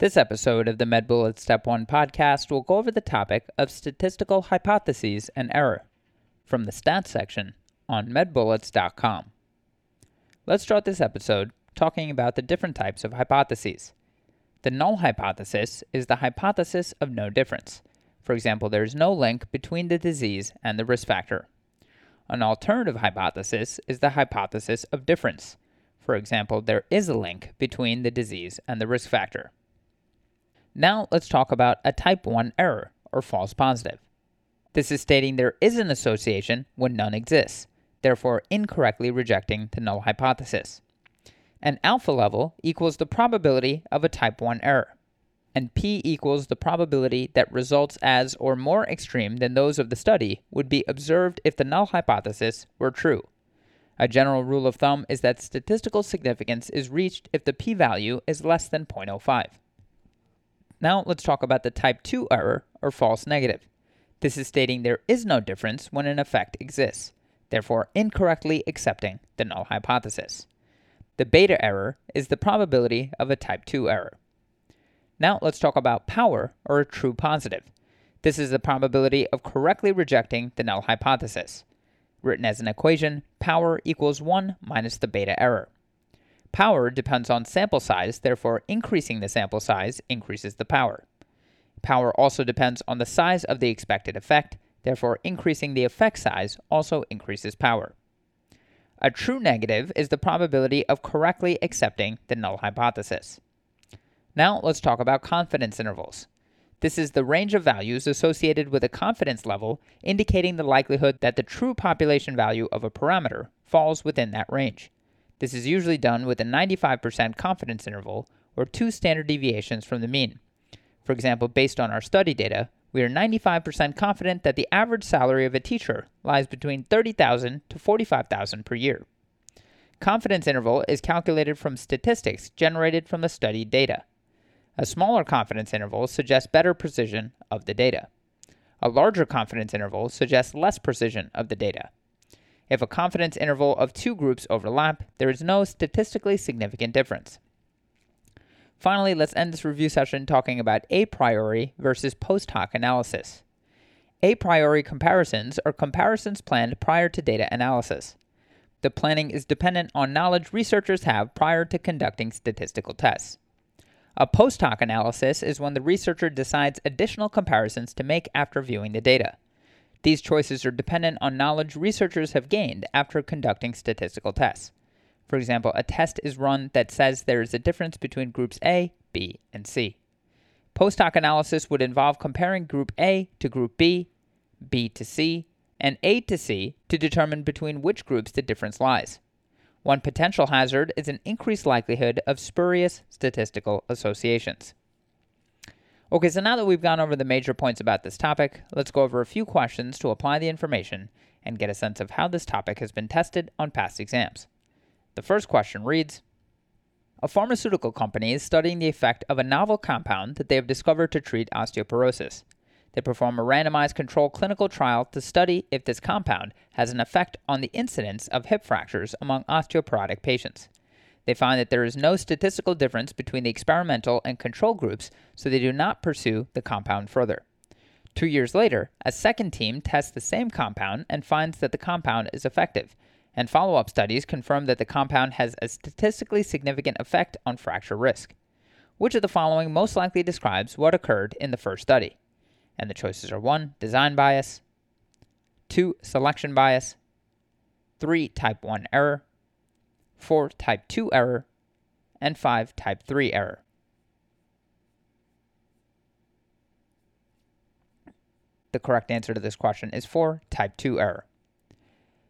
This episode of the MedBullets Step 1 podcast will go over the topic of statistical hypotheses and error from the stats section on medbullets.com. Let's start this episode talking about the different types of hypotheses. The null hypothesis is the hypothesis of no difference. For example, there is no link between the disease and the risk factor. An alternative hypothesis is the hypothesis of difference. For example, there is a link between the disease and the risk factor. Now let's talk about a type 1 error, or false positive. This is stating there is an association when none exists, therefore incorrectly rejecting the null hypothesis. An alpha level equals the probability of a type 1 error, and p equals the probability that results as or more extreme than those of the study would be observed if the null hypothesis were true. A general rule of thumb is that statistical significance is reached if the p value is less than 0.05. Now let's talk about the type 2 error, or false negative. This is stating there is no difference when an effect exists, therefore incorrectly accepting the null hypothesis. The beta error is the probability of a type 2 error. Now let's talk about power, or a true positive. This is the probability of correctly rejecting the null hypothesis. Written as an equation, power equals 1 minus the beta error. Power depends on sample size, therefore, increasing the sample size increases the power. Power also depends on the size of the expected effect, therefore, increasing the effect size also increases power. A true negative is the probability of correctly accepting the null hypothesis. Now, let's talk about confidence intervals. This is the range of values associated with a confidence level indicating the likelihood that the true population value of a parameter falls within that range. This is usually done with a 95% confidence interval or two standard deviations from the mean. For example, based on our study data, we are 95% confident that the average salary of a teacher lies between 30,000 to 45,000 per year. Confidence interval is calculated from statistics generated from the study data. A smaller confidence interval suggests better precision of the data. A larger confidence interval suggests less precision of the data. If a confidence interval of two groups overlap, there is no statistically significant difference. Finally, let's end this review session talking about a priori versus post hoc analysis. A priori comparisons are comparisons planned prior to data analysis. The planning is dependent on knowledge researchers have prior to conducting statistical tests. A post hoc analysis is when the researcher decides additional comparisons to make after viewing the data. These choices are dependent on knowledge researchers have gained after conducting statistical tests. For example, a test is run that says there is a difference between groups A, B, and C. Post hoc analysis would involve comparing group A to group B, B to C, and A to C to determine between which groups the difference lies. One potential hazard is an increased likelihood of spurious statistical associations. Okay, so now that we've gone over the major points about this topic, let's go over a few questions to apply the information and get a sense of how this topic has been tested on past exams. The first question reads A pharmaceutical company is studying the effect of a novel compound that they have discovered to treat osteoporosis. They perform a randomized controlled clinical trial to study if this compound has an effect on the incidence of hip fractures among osteoporotic patients. They find that there is no statistical difference between the experimental and control groups, so they do not pursue the compound further. Two years later, a second team tests the same compound and finds that the compound is effective, and follow up studies confirm that the compound has a statistically significant effect on fracture risk. Which of the following most likely describes what occurred in the first study? And the choices are 1. Design bias, 2. Selection bias, 3. Type 1 error, 4. Type 2 error, and 5. Type 3 error. The correct answer to this question is 4. Type 2 error.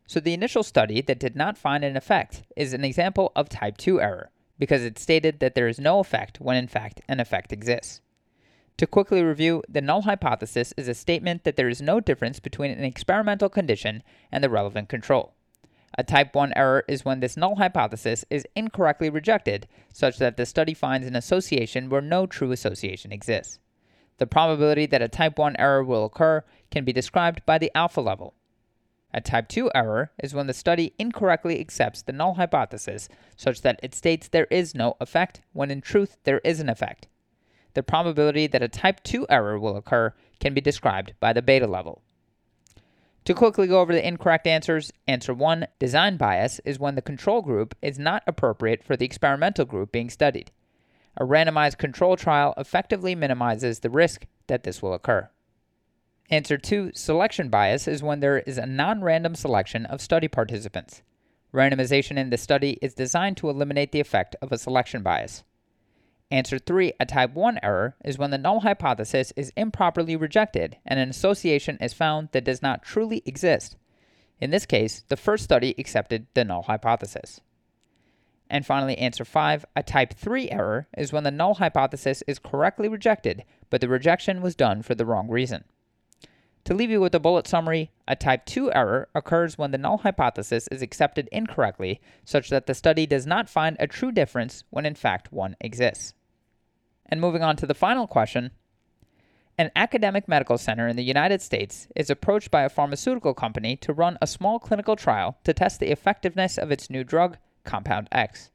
So the initial study that did not find an effect is an example of type 2 error because it stated that there is no effect when in fact an effect exists. To quickly review, the null hypothesis is a statement that there is no difference between an experimental condition and the relevant control. A type 1 error is when this null hypothesis is incorrectly rejected, such that the study finds an association where no true association exists. The probability that a type 1 error will occur can be described by the alpha level. A type 2 error is when the study incorrectly accepts the null hypothesis such that it states there is no effect when in truth there is an effect. the probability that a type 2 error will occur can be described by the beta level. To quickly go over the incorrect answers, answer 1, design bias, is when the control group is not appropriate for the experimental group being studied. A randomized control trial effectively minimizes the risk that this will occur. Answer 2, selection bias, is when there is a non random selection of study participants. Randomization in the study is designed to eliminate the effect of a selection bias. Answer 3, a type 1 error, is when the null hypothesis is improperly rejected and an association is found that does not truly exist. In this case, the first study accepted the null hypothesis. And finally, answer 5, a type 3 error is when the null hypothesis is correctly rejected, but the rejection was done for the wrong reason. To leave you with a bullet summary, a type 2 error occurs when the null hypothesis is accepted incorrectly, such that the study does not find a true difference when in fact one exists. And moving on to the final question An academic medical center in the United States is approached by a pharmaceutical company to run a small clinical trial to test the effectiveness of its new drug, Compound X.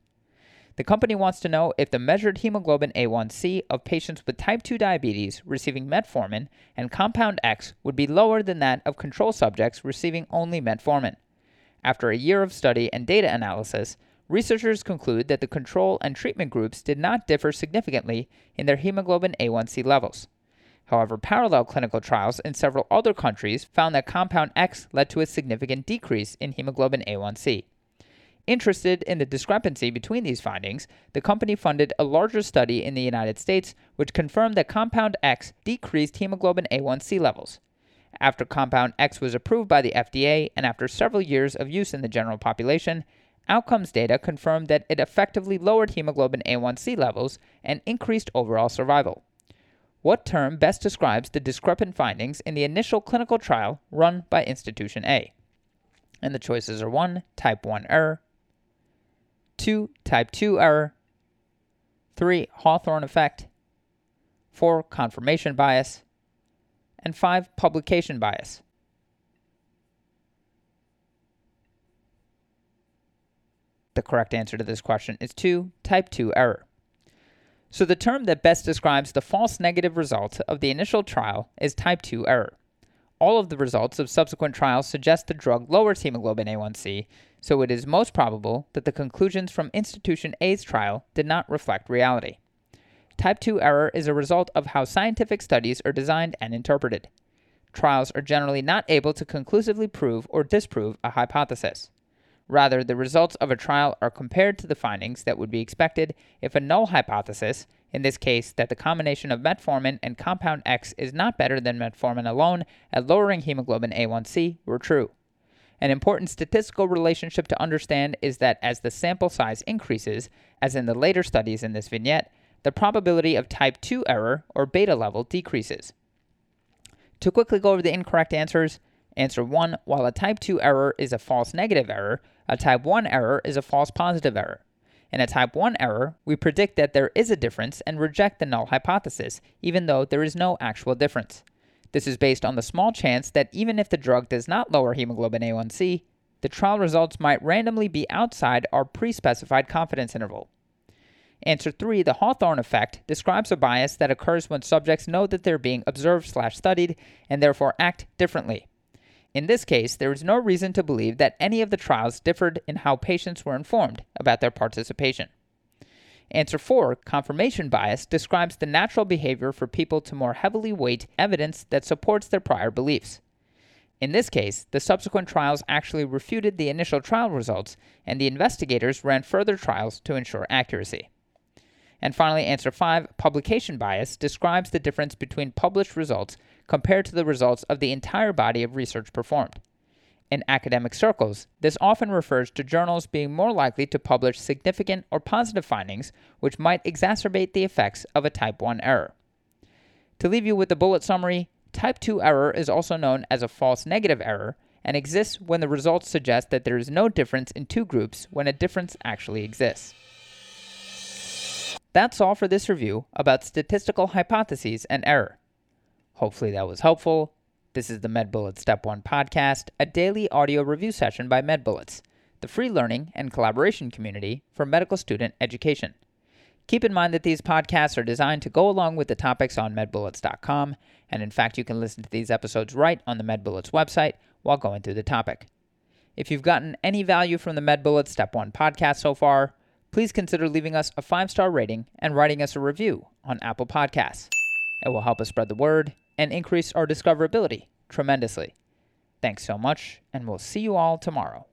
The company wants to know if the measured hemoglobin A1C of patients with type 2 diabetes receiving metformin and compound X would be lower than that of control subjects receiving only metformin. After a year of study and data analysis, researchers conclude that the control and treatment groups did not differ significantly in their hemoglobin A1C levels. However, parallel clinical trials in several other countries found that compound X led to a significant decrease in hemoglobin A1C. Interested in the discrepancy between these findings, the company funded a larger study in the United States which confirmed that Compound X decreased hemoglobin A1C levels. After Compound X was approved by the FDA and after several years of use in the general population, outcomes data confirmed that it effectively lowered hemoglobin A1C levels and increased overall survival. What term best describes the discrepant findings in the initial clinical trial run by Institution A? And the choices are 1. Type 1 error, 2. Type 2 error. 3. Hawthorne effect. 4. Confirmation bias. And 5. Publication bias. The correct answer to this question is 2. Type 2 error. So the term that best describes the false negative result of the initial trial is type 2 error. All of the results of subsequent trials suggest the drug lowers hemoglobin A1C, so it is most probable that the conclusions from Institution A's trial did not reflect reality. Type 2 error is a result of how scientific studies are designed and interpreted. Trials are generally not able to conclusively prove or disprove a hypothesis. Rather, the results of a trial are compared to the findings that would be expected if a null hypothesis, in this case that the combination of metformin and compound X is not better than metformin alone at lowering hemoglobin A1C, were true. An important statistical relationship to understand is that as the sample size increases, as in the later studies in this vignette, the probability of type 2 error or beta level decreases. To quickly go over the incorrect answers, answer 1 while a type 2 error is a false negative error, a type 1 error is a false positive error. In a type 1 error, we predict that there is a difference and reject the null hypothesis, even though there is no actual difference. This is based on the small chance that even if the drug does not lower hemoglobin A1C, the trial results might randomly be outside our pre specified confidence interval. Answer 3, the Hawthorne effect, describes a bias that occurs when subjects know that they're being observed slash studied and therefore act differently. In this case, there is no reason to believe that any of the trials differed in how patients were informed about their participation. Answer 4, confirmation bias, describes the natural behavior for people to more heavily weight evidence that supports their prior beliefs. In this case, the subsequent trials actually refuted the initial trial results, and the investigators ran further trials to ensure accuracy. And finally, answer 5, publication bias, describes the difference between published results compared to the results of the entire body of research performed. In academic circles, this often refers to journals being more likely to publish significant or positive findings which might exacerbate the effects of a type 1 error. To leave you with the bullet summary, type 2 error is also known as a false negative error and exists when the results suggest that there is no difference in two groups when a difference actually exists. That's all for this review about statistical hypotheses and error. Hopefully that was helpful. This is the MedBullets Step 1 podcast, a daily audio review session by MedBullets, the free learning and collaboration community for medical student education. Keep in mind that these podcasts are designed to go along with the topics on medbullets.com, and in fact, you can listen to these episodes right on the MedBullets website while going through the topic. If you've gotten any value from the MedBullets Step 1 podcast so far, please consider leaving us a five star rating and writing us a review on Apple Podcasts. It will help us spread the word and increase our discoverability tremendously. Thanks so much, and we'll see you all tomorrow.